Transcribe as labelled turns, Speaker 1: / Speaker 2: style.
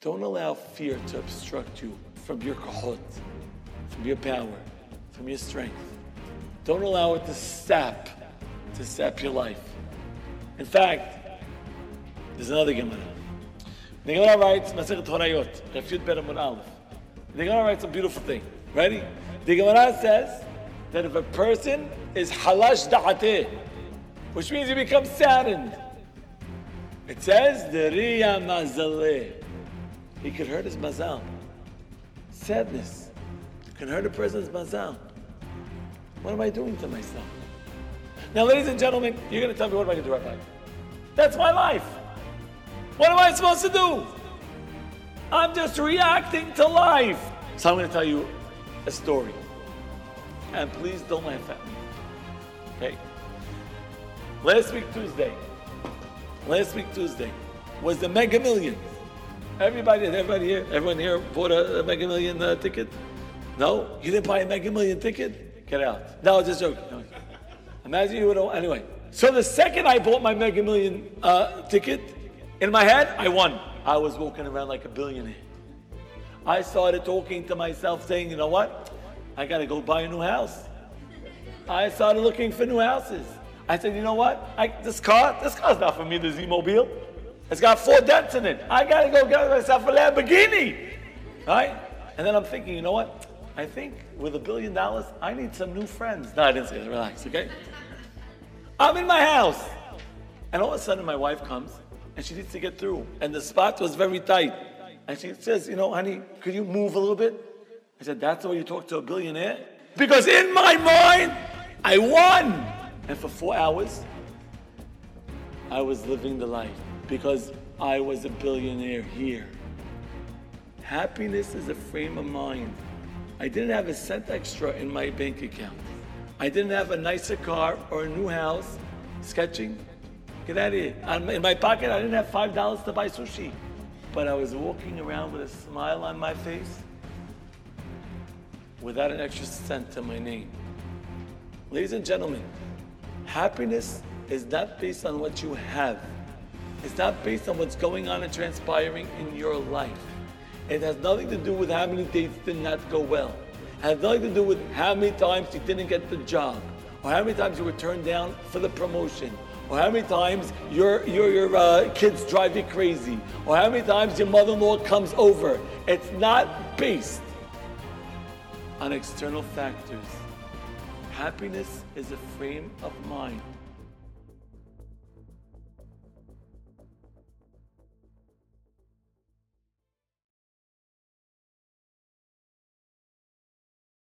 Speaker 1: Don't allow fear to obstruct you from your kahut, from your power, from your strength. Don't allow it to sap, to sap your life. In fact, there's another Gemara. The Gemara writes, Masechet Horayot, Refute Beramud Aleph. The Gemara writes a beautiful thing. Ready? The Gemara says that if a person is halash da'ateh, which means he becomes saddened, it says, the riya mazaleh. He could hurt his mazal. Sadness can hurt a person's mazal. What am I doing to myself? Now, ladies and gentlemen, you're going to tell me what am I going to do right now? That's my life. What am I supposed to do? I'm just reacting to life. So I'm going to tell you a story. And please don't laugh at me. Okay? Last week, Tuesday, last week, Tuesday, was the Mega Millions. Everybody, everybody here, everyone here bought a, a Mega Million uh, ticket? No? You didn't buy a Mega Million ticket? Get out. No, just joking. No. Imagine you would have, anyway. So the second I bought my Mega Million uh, ticket, in my head, I won. I was walking around like a billionaire. I started talking to myself saying, you know what? I gotta go buy a new house. I started looking for new houses. I said, you know what? I, this car, this car's not for me, the Z-Mobile. It's got four dents in it. I gotta go get myself a Lamborghini. Right? And then I'm thinking, you know what? I think with a billion dollars, I need some new friends. No, I didn't say that. Relax, okay? I'm in my house. And all of a sudden, my wife comes and she needs to get through. And the spot was very tight. And she says, You know, honey, could you move a little bit? I said, That's the way you talk to a billionaire? Because in my mind, I won. And for four hours, I was living the life because I was a billionaire here. Happiness is a frame of mind. I didn't have a cent extra in my bank account. I didn't have a nicer car or a new house. Sketching? Get out of here. Um, in my pocket, I didn't have $5 to buy sushi. But I was walking around with a smile on my face without an extra cent to my name. Ladies and gentlemen, happiness is not based on what you have. It's not based on what's going on and transpiring in your life. It has nothing to do with how many dates did not go well. It has nothing to do with how many times you didn't get the job, or how many times you were turned down for the promotion, or how many times your, your, your uh, kids drive you crazy, or how many times your mother-in-law comes over. It's not based on external factors. Happiness is a frame of mind.